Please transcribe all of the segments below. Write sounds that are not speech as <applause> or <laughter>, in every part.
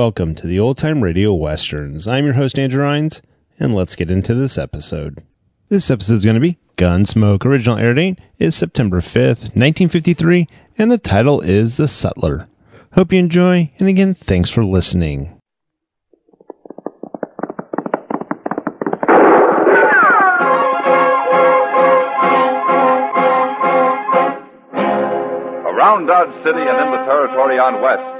Welcome to the Old Time Radio Westerns. I'm your host, Andrew Rhynes, and let's get into this episode. This episode is going to be Gunsmoke. Original air date is September 5th, 1953, and the title is The Sutler. Hope you enjoy, and again, thanks for listening. Around Dodge City and in the territory on West,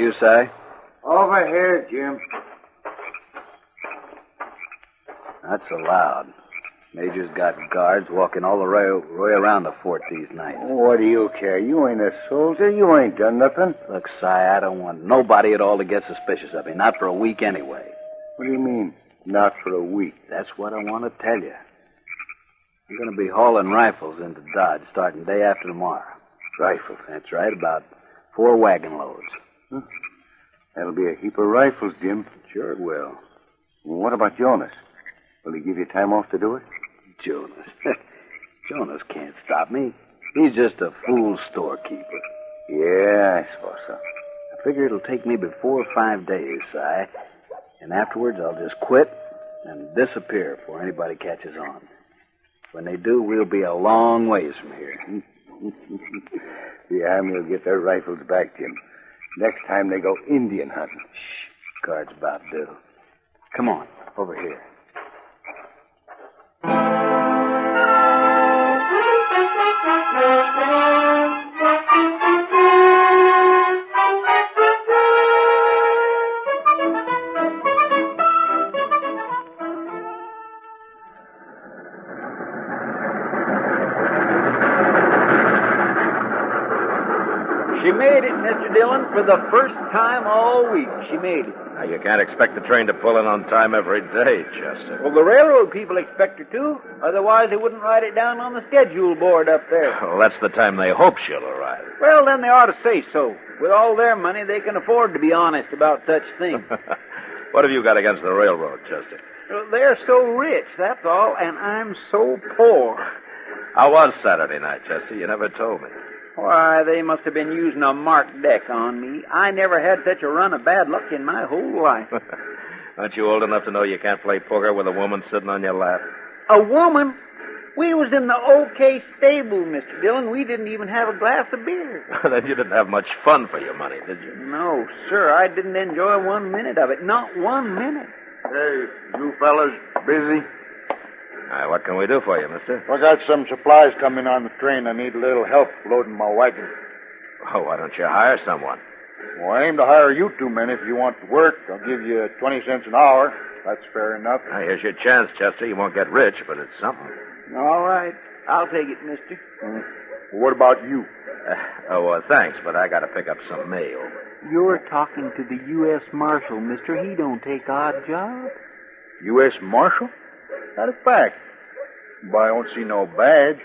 You, say? Over here, Jim. That's loud. Major's got guards walking all the way, way around the fort these nights. What do you care? You ain't a soldier. You ain't done nothing. Look, Si, I don't want nobody at all to get suspicious of me. Not for a week anyway. What do you mean? Not for a week. That's what I want to tell you. I'm going to be hauling rifles into Dodge starting day after tomorrow. Rifles? That's right, about four wagon loads. That'll be a heap of rifles, Jim. Sure it will. What about Jonas? Will he give you time off to do it? Jonas. <laughs> Jonas can't stop me. He's just a fool storekeeper. Yeah, I suppose so. I figure it'll take me before five days, Si. And afterwards, I'll just quit and disappear before anybody catches on. When they do, we'll be a long ways from here. the army will get their rifles back, Jim. Next time they go Indian hunting. Shh. Guard's about due. Come on, over here. For the first time all week. She made it. Now, you can't expect the train to pull in on time every day, Chester. Well, the railroad people expect her to. Otherwise, they wouldn't write it down on the schedule board up there. Well, that's the time they hope she'll arrive. Well, then they ought to say so. With all their money, they can afford to be honest about such things. <laughs> what have you got against the railroad, Chester? Well, They're so rich, that's all, and I'm so poor. How was Saturday night, Chester? You never told me. Why, they must have been using a marked deck on me. I never had such a run of bad luck in my whole life. <laughs> Aren't you old enough to know you can't play poker with a woman sitting on your lap? A woman? We was in the OK stable, Mr. Dillon. We didn't even have a glass of beer. <laughs> then you didn't have much fun for your money, did you? No, sir, I didn't enjoy one minute of it. Not one minute. Hey, you fellas busy? All right, what can we do for you, mister? I got some supplies coming on the train. I need a little help loading my wagon. Oh, why don't you hire someone? Well, I aim to hire you two men if you want to work. I'll give you 20 cents an hour. That's fair enough. Now, here's your chance, Chester. You won't get rich, but it's something. All right. I'll take it, mister. What about you? Uh, oh, uh, thanks, but I got to pick up some mail. You're talking to the U.S. Marshal, mister. He don't take odd jobs. U.S. Marshal? That a fact. But I don't see no badge.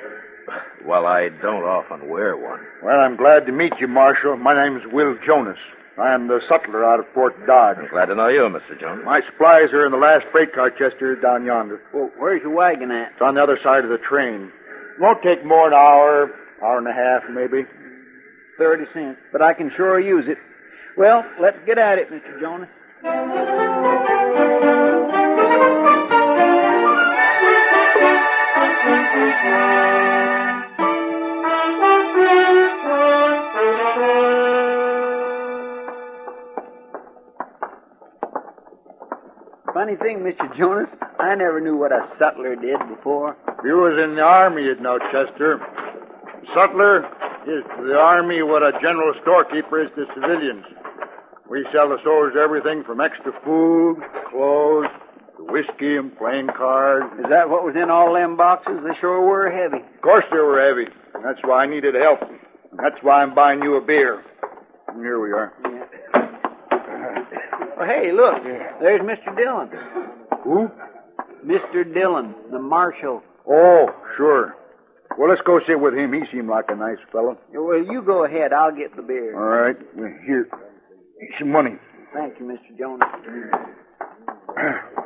Well, I don't often wear one. Well, I'm glad to meet you, Marshal. My name's Will Jonas. I am the sutler out of Fort Dodge. Glad to know you, Mr. Jones. My supplies are in the last freight car, Chester, down yonder. Well, where's your wagon at? It's on the other side of the train. Won't take more than an hour, hour and a half, maybe. Thirty cents. But I can sure use it. Well, let's get at it, Mr. Jonas. Funny thing, Mr. Jonas, I never knew what a sutler did before. You was in the army, you'd know, Chester. Sutler is to the army what a general storekeeper is to civilians. We sell the soldiers everything from extra food, clothes, to whiskey and playing cards. Is that what was in all them boxes? They sure were heavy. Of course they were heavy. That's why I needed help. That's why I'm buying you a beer. And here we are. Well, hey, look, there's Mr. Dillon. Who? Mr. Dillon, the marshal. Oh, sure. Well, let's go sit with him. He seemed like a nice fellow. Well, you go ahead. I'll get the beer. All right. Well, Here. Here's some money. Thank you, Mr. Jones. <clears throat>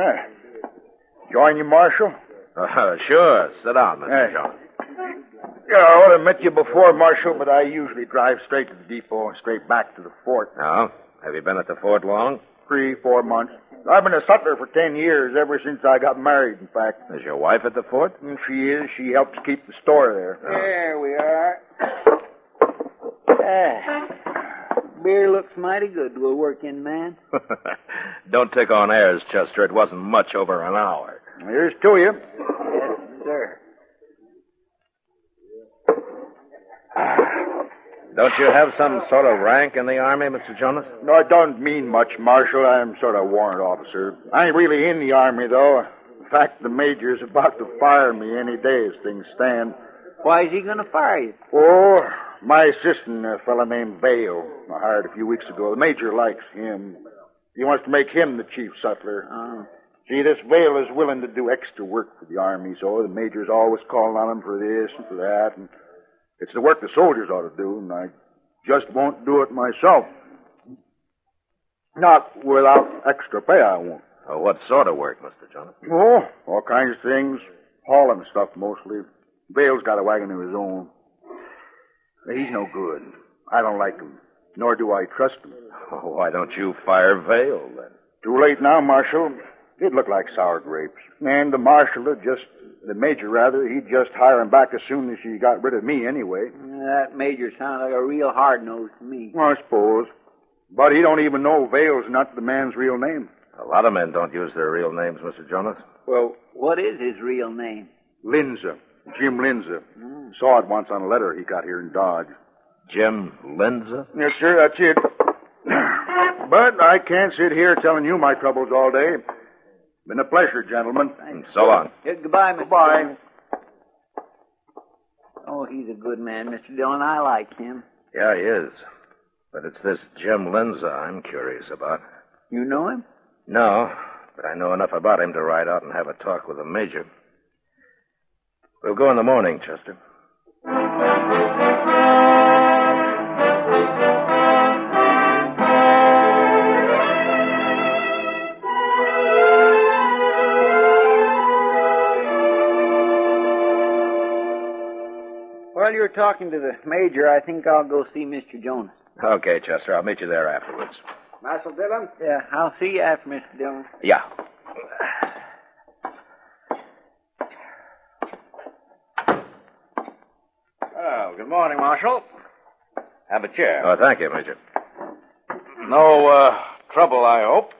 Ah. Join you, Marshal? Uh, sure. Sit down, Mr. Hey. Jones. Yeah, I ought to have met you before, Marshal, but I usually drive straight to the depot and straight back to the fort. Now, have you been at the fort long? Three, four months. I've been a sutler for ten years, ever since I got married, in fact. Is your wife at the fort? And she is. She helps keep the store there. There we are. Ah, beer looks mighty good to a working man. <laughs> Don't take on airs, Chester. It wasn't much over an hour. Here's to you. Yes, sir. Don't you have some sort of rank in the army, Mr. Jonas? No, I don't mean much, Marshal. I'm sort of a warrant officer. I ain't really in the army, though. In fact, the major's about to fire me any day as things stand. Why is he going to fire you? Oh, my assistant, a fellow named Vale, I hired a few weeks ago. The major likes him. He wants to make him the chief sutler. Uh, oh. See, this Vale is willing to do extra work for the army, so the major's always calling on him for this and for that, and it's the work the soldiers ought to do, and I just won't do it myself. Not without extra pay, I won't. Oh, what sort of work, Mr. Jonas? Oh, all kinds of things. Hauling stuff mostly. Vale's got a wagon of his own. He's no good. I don't like him, nor do I trust him. Oh, why don't you fire Vale, then? Too late now, Marshal. It looked like sour grapes. And the marshal would just, the major rather, he'd just hire him back as soon as he got rid of me anyway. That major sounds like a real hard nose to me. I suppose. But he don't even know Vale's not the man's real name. A lot of men don't use their real names, Mr. Jonas. Well, What is his real name? Linza. Jim Linza. Hmm. Saw it once on a letter he got here in Dodge. Jim Linza? Yes, sir, that's it. <clears throat> but I can't sit here telling you my troubles all day. Been a pleasure, gentlemen. Thanks. So long. Yeah, goodbye, Mr. Goodbye. Dillon. Oh, he's a good man, Mr. Dillon. I like him. Yeah, he is. But it's this Jim Linza I'm curious about. You know him? No, but I know enough about him to ride out and have a talk with the major. We'll go in the morning, Chester. You're talking to the major, I think I'll go see Mr. Jonas. Okay, Chester. I'll meet you there afterwards. Marshal Dillon? Yeah, I'll see you after, Mr. Dillon. Yeah. Oh, good morning, Marshal. Have a chair. Oh, thank you, Major. No uh, trouble, I hope.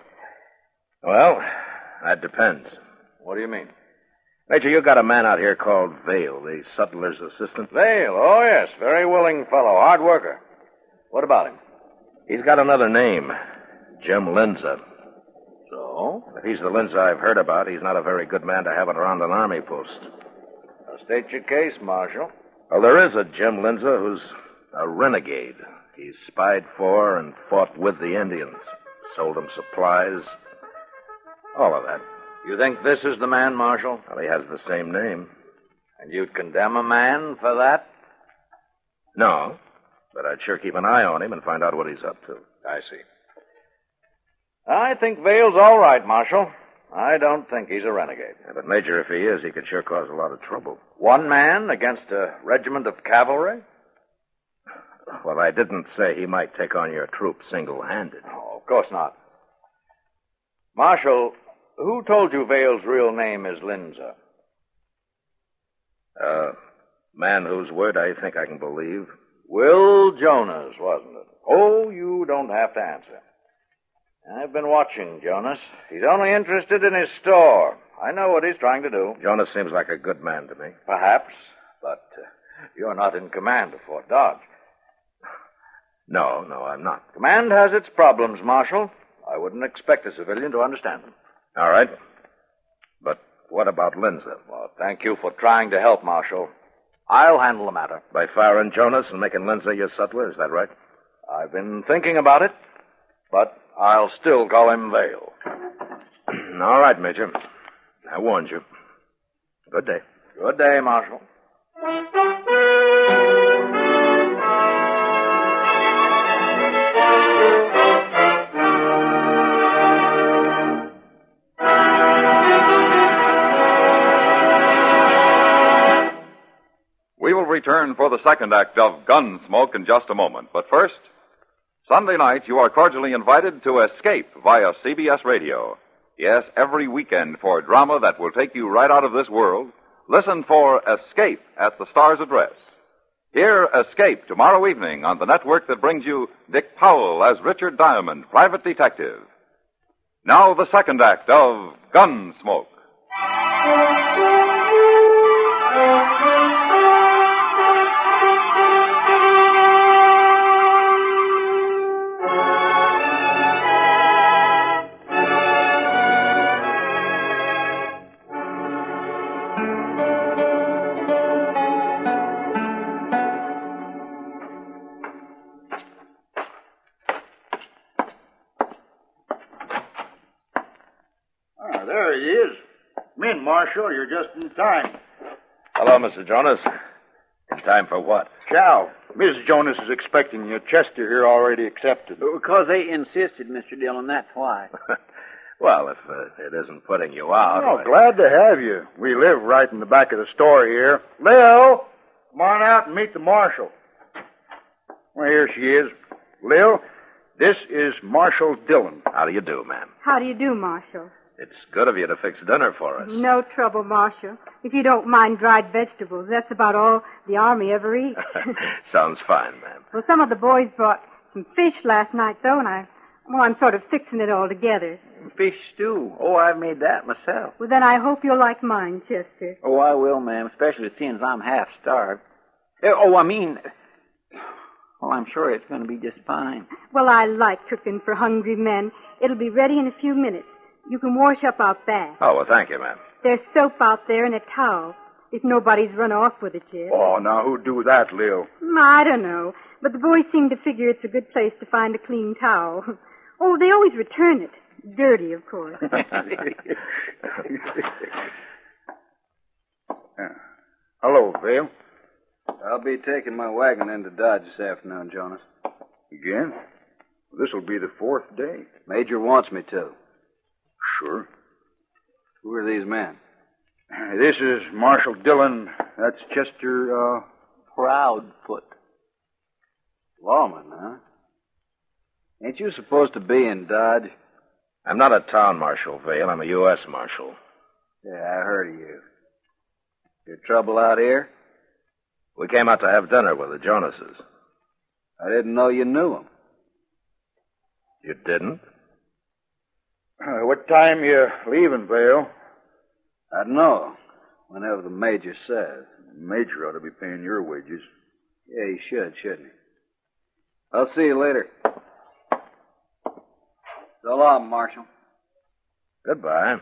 Well, that depends. What do you mean? Major, you got a man out here called Vale, the sutler's assistant. Vale. Oh, yes. Very willing fellow. Hard worker. What about him? He's got another name, Jim Linza. So? If he's the Linza I've heard about, he's not a very good man to have it around an army post. Now state your case, Marshal. Well, there is a Jim Lindsay who's a renegade. He's spied for and fought with the Indians, sold them supplies, all of that. You think this is the man, Marshal? Well, he has the same name. And you'd condemn a man for that? No, but I'd sure keep an eye on him and find out what he's up to. I see. I think Vale's all right, Marshal. I don't think he's a renegade. Yeah, but, Major, if he is, he could sure cause a lot of trouble. One man against a regiment of cavalry? Well, I didn't say he might take on your troop single handed. Oh, of course not. Marshal, who told you Vale's real name is Lindsay? Uh, man whose word I think I can believe. Will Jonas, wasn't it? Oh, you don't have to answer. I've been watching Jonas. He's only interested in his store. I know what he's trying to do. Jonas seems like a good man to me. Perhaps, but uh, you're not in command of Fort Dodge. No, no, I'm not. Command has its problems, Marshal. I wouldn't expect a civilian to understand them. All right. But what about Lindsay? Well, thank you for trying to help, Marshal. I'll handle the matter. By firing Jonas and making Lindsay your sutler, is that right? I've been thinking about it, but I'll still call him Vale. <clears throat> All right, Major. I warned you. Good day. Good day, Marshal. Will return for the second act of Gunsmoke in just a moment. But first, Sunday night, you are cordially invited to Escape via CBS Radio. Yes, every weekend for drama that will take you right out of this world. Listen for Escape at the Star's address. Hear Escape tomorrow evening on the network that brings you Dick Powell as Richard Diamond, private detective. Now the second act of Gunsmoke. Marshal. You're just in time. Hello, Mr. Jonas. In time for what? Chow. Mrs. Jonas is expecting you. Chester here already accepted. Because they insisted, Mr. Dillon, that's why. <laughs> well, if uh, it isn't putting you out. Oh, why- glad to have you. We live right in the back of the store here. Lil, come on out and meet the marshal. Well, here she is. Lil, this is Marshal Dillon. How do you do, ma'am? How do you do, Marshal? It's good of you to fix dinner for us. No trouble, Marshal. If you don't mind dried vegetables, that's about all the Army ever eats. <laughs> <laughs> Sounds fine, ma'am. well, some of the boys brought some fish last night, though, and I, well, I'm sort of fixing it all together. Fish stew. Oh, I've made that myself. Well, then I hope you'll like mine, Chester. Oh, I will, ma'am, especially seeing as I'm half starved. Eh, Oh, I mean, well, I'm sure it's going to be just fine. Well, I like cooking for hungry men. It'll be ready in a few minutes. You can wash up out back. Oh, well, thank you, ma'am. There's soap out there and a towel. If nobody's run off with it yet. Oh, now who'd do that, Lil? Mm, I don't know. But the boys seem to figure it's a good place to find a clean towel. <laughs> Oh, they always return it. Dirty, of course. <laughs> <laughs> Hello, Vale. I'll be taking my wagon into Dodge this afternoon, Jonas. Again? This'll be the fourth day. Major wants me to. Sure. Who are these men? This is Marshal Dillon. That's Chester, uh, Proudfoot. Lawman, huh? Ain't you supposed to be in Dodge? I'm not a town marshal, Vale. I'm a U.S. marshal. Yeah, I heard of you. Your trouble out here? We came out to have dinner with the Jonases. I didn't know you knew them. You didn't? Uh, what time you leaving, Vale? I don't know. Whenever the major says. The Major ought to be paying your wages. Yeah, he should, shouldn't he? I'll see you later. So long, Marshal. Goodbye.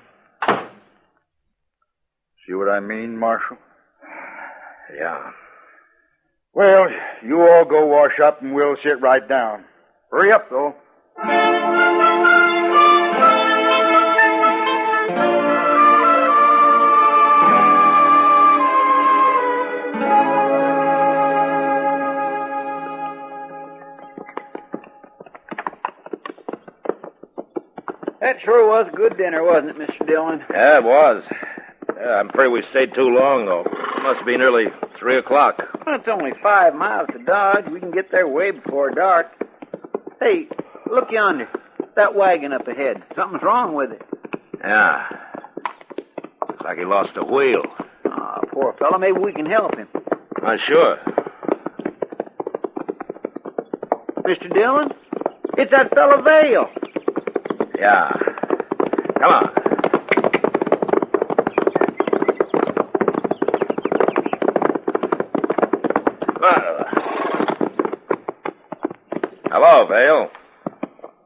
See what I mean, Marshal? Yeah. Well, you all go wash up and we'll sit right down. Hurry up, though. Dinner, wasn't it, Mr. Dillon? Yeah, it was. Yeah, I'm afraid we stayed too long, though. It Must be nearly three o'clock. Well, it's only five miles to Dodge. We can get there way before dark. Hey, look yonder. That wagon up ahead. Something's wrong with it. Yeah. Looks like he lost a wheel. Ah, poor fellow. Maybe we can help him. Not sure. Mr. Dillon? It's that fellow Vale. Yeah. Come on. Hello, Vale.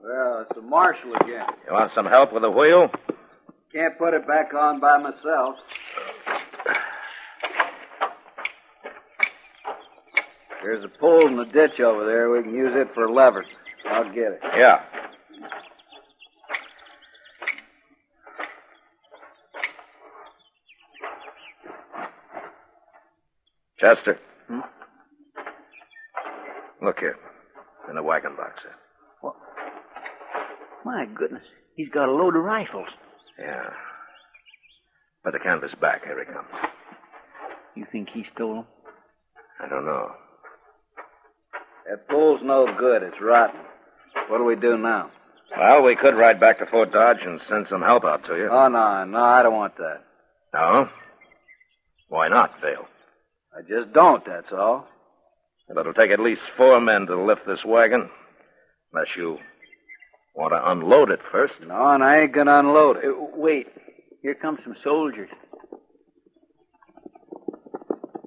Well, it's the marshal again. You want some help with the wheel? Can't put it back on by myself. There's a pole in the ditch over there. We can use it for a lever. I'll get it. Yeah. Chester. Hmm? Look here. In the wagon box sir. What? My goodness. He's got a load of rifles. Yeah. Put the canvas back. Here he comes. You think he stole them? I don't know. That pole's no good. It's rotten. What do we do now? Well, we could ride back to Fort Dodge and send some help out to you. Oh, no, no, I don't want that. No? Why not, Vale? I just don't, that's all. It'll take at least four men to lift this wagon. Unless you want to unload it first. No, and I ain't gonna unload it. Uh, wait. Here come some soldiers.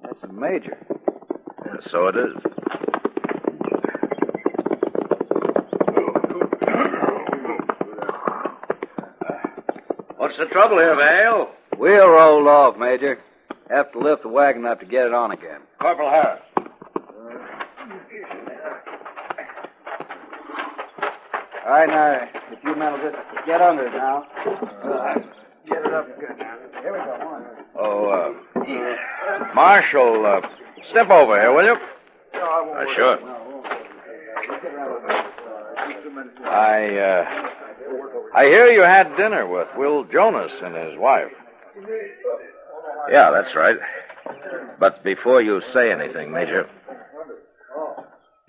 That's the major. Yeah, so it is. What's the trouble here, Vale? Wheel rolled off, Major. Have to lift the wagon up to get it on again. Corporal Harris. All right, now, if you men will just get under it now. Uh, get it up good now. Here we go. On. Oh, uh, Marshal, uh, step over here, will you? Uh, sure. I, uh, I hear you had dinner with Will Jonas and his wife. Yeah, that's right. But before you say anything, Major,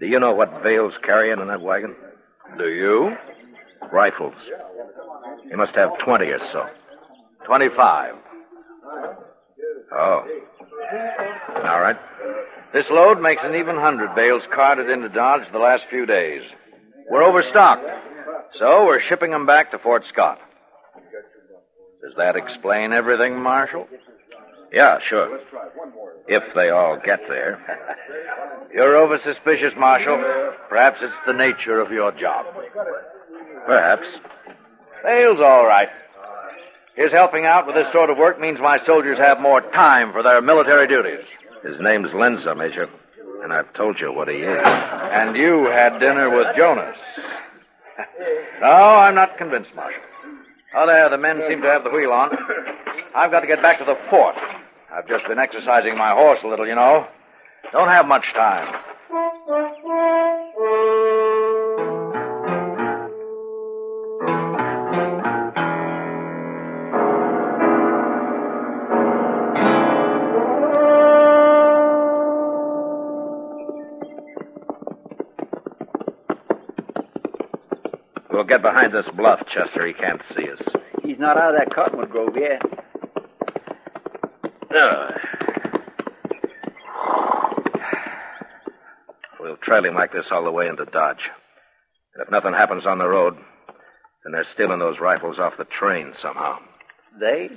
do you know what Vale's carrying in that wagon? Do you? Rifles. He must have 20 or so. 25. Oh. All right. This load makes an even hundred bales carted into Dodge the last few days. We're overstocked, so we're shipping them back to Fort Scott. Does that explain everything, Marshal? Yeah, sure. If they all get there. You're over suspicious, Marshal. Perhaps it's the nature of your job. Perhaps. Vale's all right. His helping out with this sort of work means my soldiers have more time for their military duties. His name's Lenza, Major. And I've told you what he is. And you had dinner with Jonas. no, I'm not convinced, Marshal. Oh, there, the men seem to have the wheel on. I've got to get back to the fort. I've just been exercising my horse a little, you know. Don't have much time. We'll get behind this bluff, Chester. He can't see us. He's not out of that cottonwood grove yet. We'll trail him like this all the way into Dodge. And if nothing happens on the road, then they're stealing those rifles off the train somehow. They?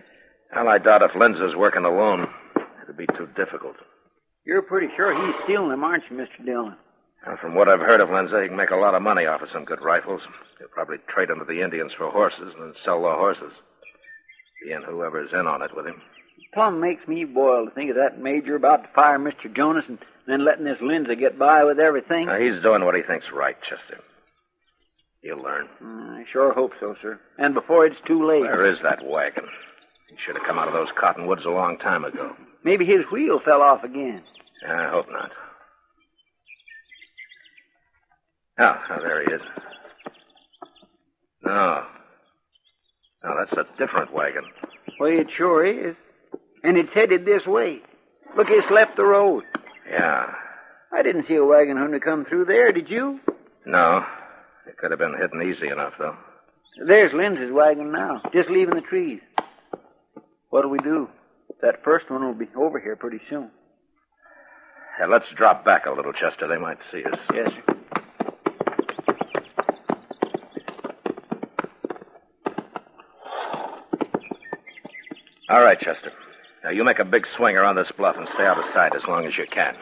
Well, I doubt if Linza's working alone. It'd be too difficult. You're pretty sure he's stealing them, aren't you, Mr. Dillon? Well, from what I've heard of Linza, he can make a lot of money off of some good rifles. He'll probably trade them to the Indians for horses and then sell the horses. He and whoever's in on it with him. Plum makes me boil to think of that major about to fire Mr. Jonas and Then letting this Lindsay get by with everything. Now, he's doing what he thinks right, Chester. He'll learn. Mm, I sure hope so, sir. And before it's too late. Where is that wagon? He should have come out of those cottonwoods a long time ago. Maybe his wheel fell off again. I hope not. Oh, oh, there he is. No. No, that's a different wagon. Well, it sure is. And it's headed this way. Look, it's left the road. Yeah. I didn't see a wagon hunter come through there, did you? No. It could have been hidden easy enough, though. There's Lindsay's wagon now, just leaving the trees. What'll we do? That first one will be over here pretty soon. Yeah, let's drop back a little, Chester. They might see us. Yes, sir. All right, Chester. Now, you make a big swing around this bluff and stay out of sight as long as you can.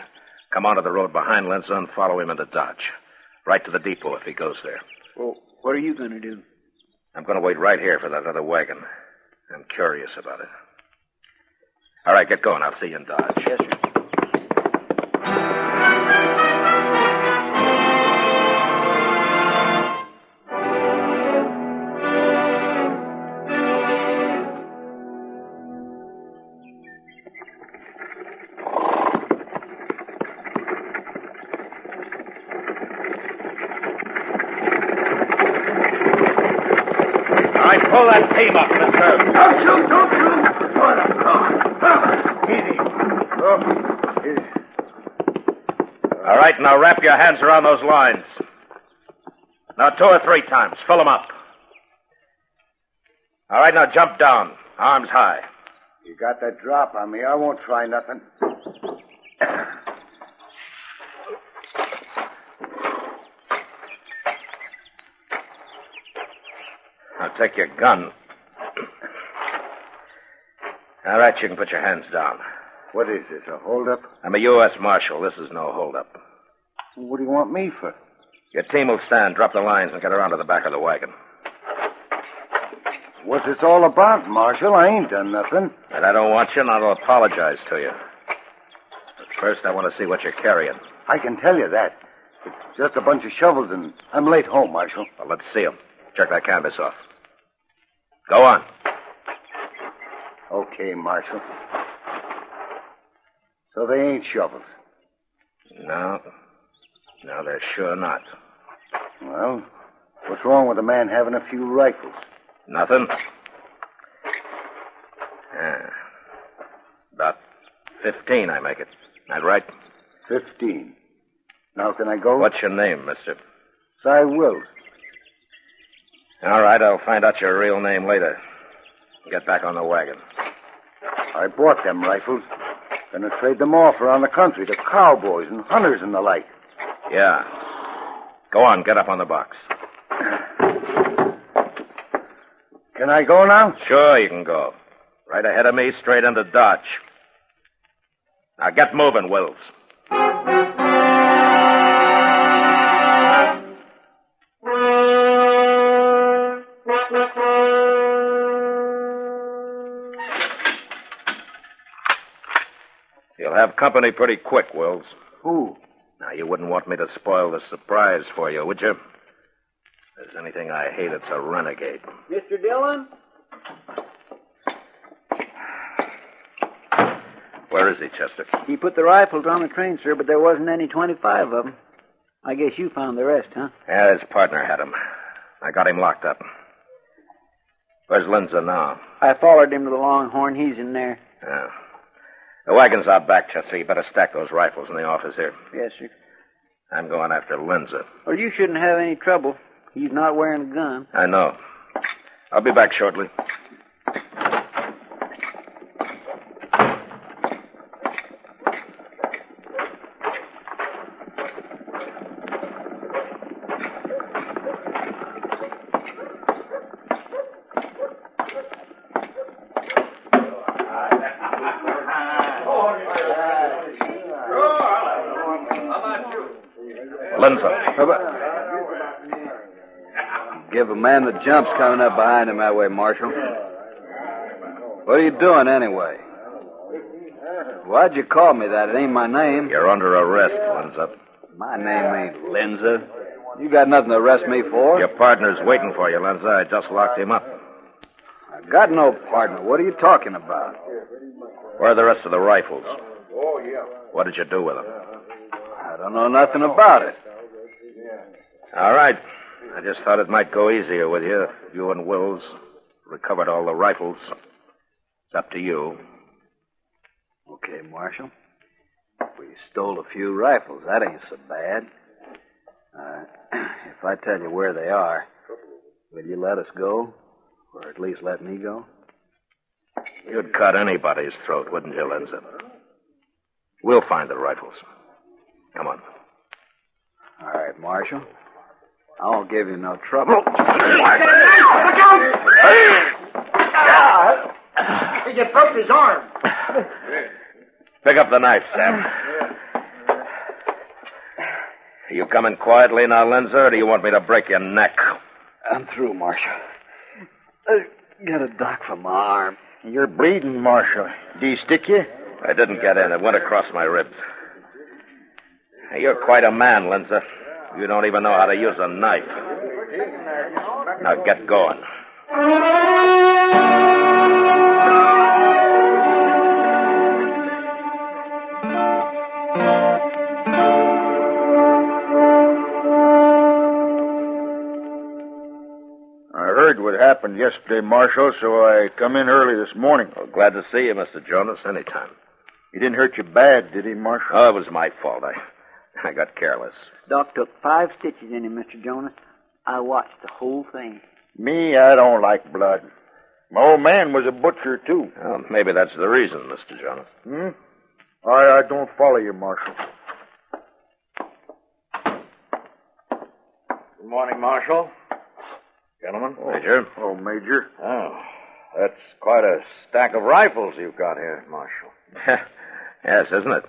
Come onto the road behind and follow him into Dodge. Right to the depot if he goes there. Well, what are you going to do? I'm going to wait right here for that other wagon. I'm curious about it. All right, get going. I'll see you in Dodge. Yes, sir. Your hands around those lines. Now, two or three times. Fill them up. All right, now jump down. Arms high. You got that drop on me. I won't try nothing. Now take your gun. All right, you can put your hands down. What is this, a holdup? I'm a U.S. Marshal. This is no holdup. What do you want me for? Your team will stand, drop the lines, and get around to the back of the wagon. What's this all about, Marshal? I ain't done nothing. And I don't want you, and I'll apologize to you. But first, I want to see what you're carrying. I can tell you that. It's just a bunch of shovels, and I'm late home, Marshal. Well, let's see 'em. Check that canvas off. Go on. Okay, Marshal. So they ain't shovels. No. No, they're sure not. Well, what's wrong with a man having a few rifles? Nothing? Yeah. About 15, I make it. That right? Fifteen. Now can I go? What's your name, mister? Cy Wills. All right, I'll find out your real name later. Get back on the wagon. I bought them rifles. Gonna trade them off around the country to cowboys and hunters and the like. Yeah. Go on, get up on the box. Can I go now? Sure, you can go. Right ahead of me, straight into Dodge. Now get moving, Wills. You'll have company pretty quick, Wills. Who? You wouldn't want me to spoil the surprise for you, would you? If there's anything I hate, it's a renegade. Mr. Dillon? Where is he, Chester? He put the rifles on the train, sir, but there wasn't any 25 of them. I guess you found the rest, huh? Yeah, his partner had him. I got him locked up. Where's Lindsay now? I followed him to the Longhorn. He's in there. Yeah. The wagon's out back, Chester. You better stack those rifles in the office here. Yes, sir. I'm going after Lindsay. Well, you shouldn't have any trouble. He's not wearing a gun. I know. I'll be back shortly. Lindsay. Give a man the jumps coming up behind him that way, Marshal. What are you doing anyway? Why'd you call me that? It ain't my name. You're under arrest, Lenza. My name ain't Lenza. You got nothing to arrest me for. Your partner's waiting for you, Lenza. I just locked him up. I've got no partner. What are you talking about? Where are the rest of the rifles? Oh, yeah. What did you do with them? I don't know nothing about it. All right. I just thought it might go easier with you if you and Wills recovered all the rifles. It's up to you. Okay, Marshal. We stole a few rifles. That ain't so bad. Uh, <clears throat> if I tell you where they are, will you let us go? Or at least let me go? You'd cut anybody's throat, wouldn't you, Lenza? We'll find the rifles. Come on. All right, Marshal. I won't give you no trouble. You broke his arm. Pick up the knife, Sam. Are you coming quietly now, Lenza, or do you want me to break your neck? I'm through, Marshal. Uh, I got a dock for my arm. You're bleeding, Marshal. Do he stick you? I didn't get in. It went across my ribs. You're quite a man, Lenza. You don't even know how to use a knife. Now get going. I heard what happened yesterday, Marshal, so I come in early this morning. Well, glad to see you, Mr. Jonas, anytime. He didn't hurt you bad, did he, Marshal? Oh, it was my fault. I, I got careless. Doc took five stitches in him, Mr. Jonas. I watched the whole thing. Me, I don't like blood. My old man was a butcher, too. Well, maybe that's the reason, Mr. Jonas. Hmm? I, I don't follow you, Marshal. Good morning, Marshal. Gentlemen. Major. Oh, Major. Oh, that's quite a stack of rifles you've got here, Marshal. <laughs> yes, isn't it?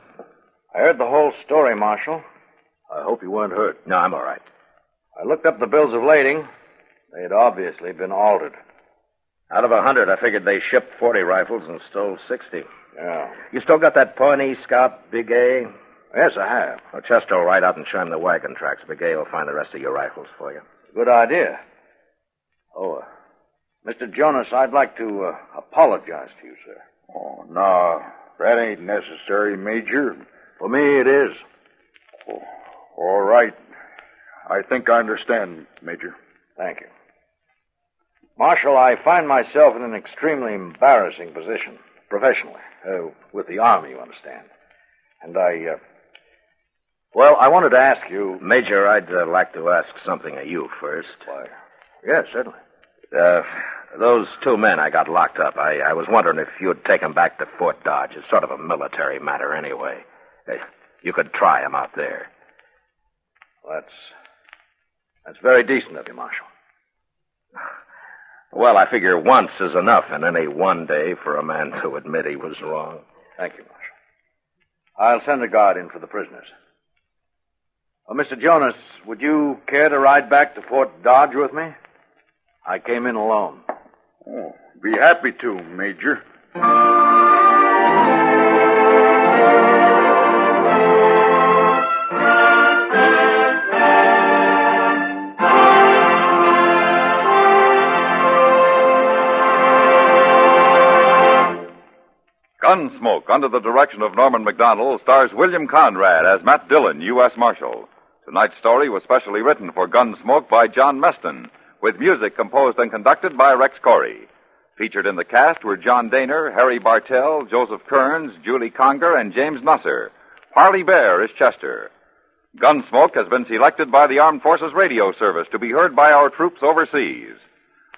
I heard the whole story, Marshal. I hope you weren't hurt. No, I'm all right. I looked up the bills of lading. They had obviously been altered. Out of a hundred, I figured they shipped 40 rifles and stole 60. Yeah. You still got that Pawnee Scout, Big A? Yes, I have. Well, Chester will ride out and show him the wagon tracks. Big A will find the rest of your rifles for you. Good idea. Oh, uh, Mr. Jonas, I'd like to uh, apologize to you, sir. Oh, no. That ain't necessary, Major. For me, it is. Oh, all right. I think I understand, Major. Thank you. Marshal, I find myself in an extremely embarrassing position, professionally, uh, with the Army, you understand. And I, uh, well, I wanted to ask you. Major, I'd uh, like to ask something of you first. Why? Yes, certainly. Uh, those two men I got locked up, I, I was wondering if you'd take them back to Fort Dodge. It's sort of a military matter anyway. You could try him out there. Well, that's, that's very decent of you, Marshal. Well, I figure once is enough in any one day for a man to admit he was wrong. Thank you, Marshal. I'll send a guard in for the prisoners. Well, Mr. Jonas, would you care to ride back to Fort Dodge with me? I came in alone. Oh, be happy to, Major. Gunsmoke, under the direction of Norman Macdonnell, stars William Conrad as Matt Dillon, U.S. Marshal. Tonight's story was specially written for Gunsmoke by John Meston, with music composed and conducted by Rex Koury. Featured in the cast were John Dehner, Harry Bartell, Joseph Kearns, Julie Conger, and James Nusser. Parley Baer is Chester. Gunsmoke has been selected by the Armed Forces Radio Service to be heard by our troops overseas.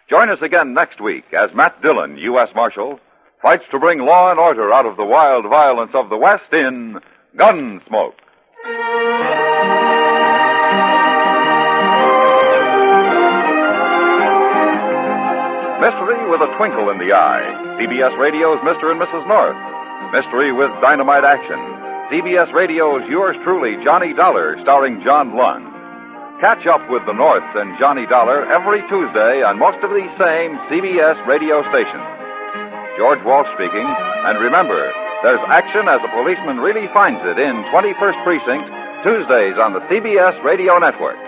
Join us again next week as Matt Dillon, U.S. Marshal, fights to bring law and order out of the wild violence of the West in Gunsmoke. Mystery with a twinkle in the eye. CBS Radio's Mr. and Mrs. North. Mystery with dynamite action. CBS Radio's Yours Truly, Johnny Dollar, starring John Lund. Catch up with the Norths and Johnny Dollar every Tuesday on most of these same CBS radio stations. George Walsh speaking, and remember, There's action as a policeman really finds it in 21st Precinct, Tuesdays on the CBS Radio Network.